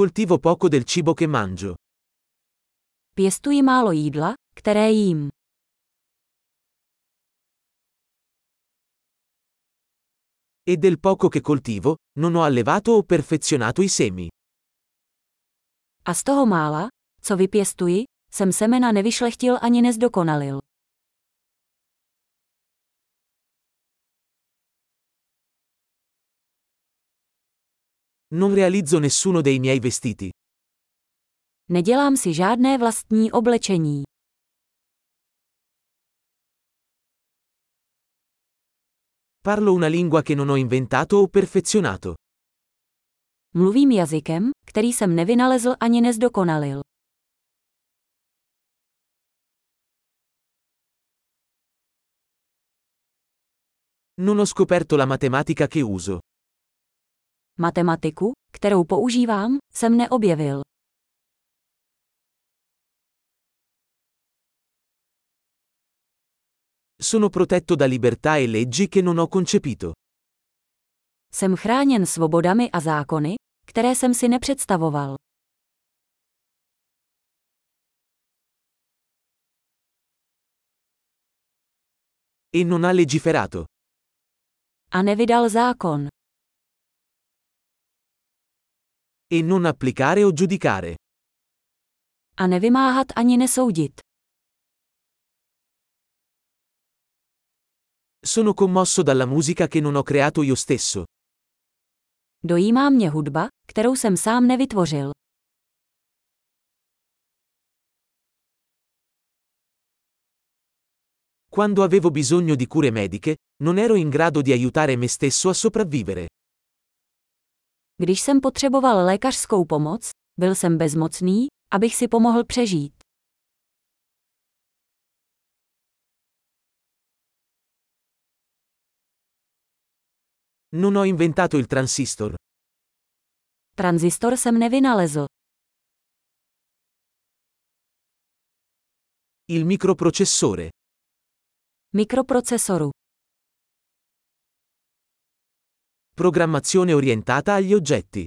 Coltivo poco del cibo che mangio. Pěstuji málo jídla, které jím. E del poco che coltivo, non ho allevato o perfezionato i semi. A z toho mála, co vypěstuji, jsem semena nevyšlechtil ani nezdokonalil. Non realizzo nessuno dei miei vestiti. Nedělám si žádné vlastní oblečení. Parlo una lingua che non ho inventato o perfezionato. Mluvím jazykem, který jsem nevynalezl ani nezdokonalil. Non ho scoperto la matematica che uso. Matematiku, kterou používám, jsem neobjevil. Sono protetto da libertà e leggi che non ho concepito. Jsem chráněn svobodami a zákony, které jsem si nepředstavoval. E non ha legiferato. A nevydal zákon. E non applicare o giudicare. A nevymáhat ani nesoudit. Sono commosso dalla musica che non ho creato io stesso. Dojímá mě hudba, kterou jsem sám nevytvořil. Quando avevo bisogno di cure mediche, non ero in grado di aiutare me stesso a sopravvivere. Když jsem potřeboval lékařskou pomoc, byl jsem bezmocný, abych si pomohl přežít. Non ho inventato il transistor. Tranzistor jsem nevynalezl. Il microprocessore. Mikroprocesoru. Programmazione orientata agli oggetti.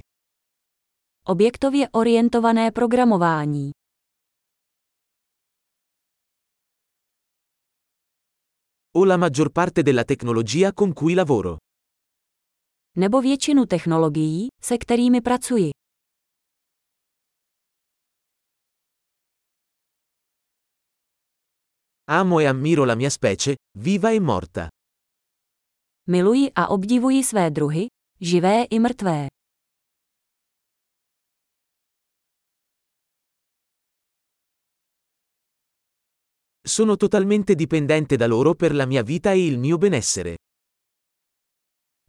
Objektově orientované programování. O la maggior parte della tecnologia con cui lavoro. Nebo většinu technologií, se kterými pracuji. Amo e ammiro la mia specie, viva e morta. Miluji a obdivuji své druhy, živé i mrtvé. Sono totalmente dipendente da loro per la mia vita e il mio benessere.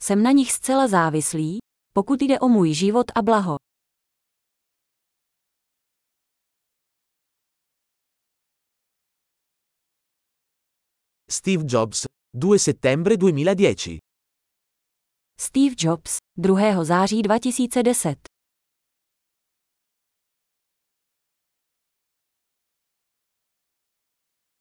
Jsem na nich zcela závislý, pokud jde o můj život a blaho. Steve Jobs, 2 settembre 2010. Steve Jobs, 2. září 2010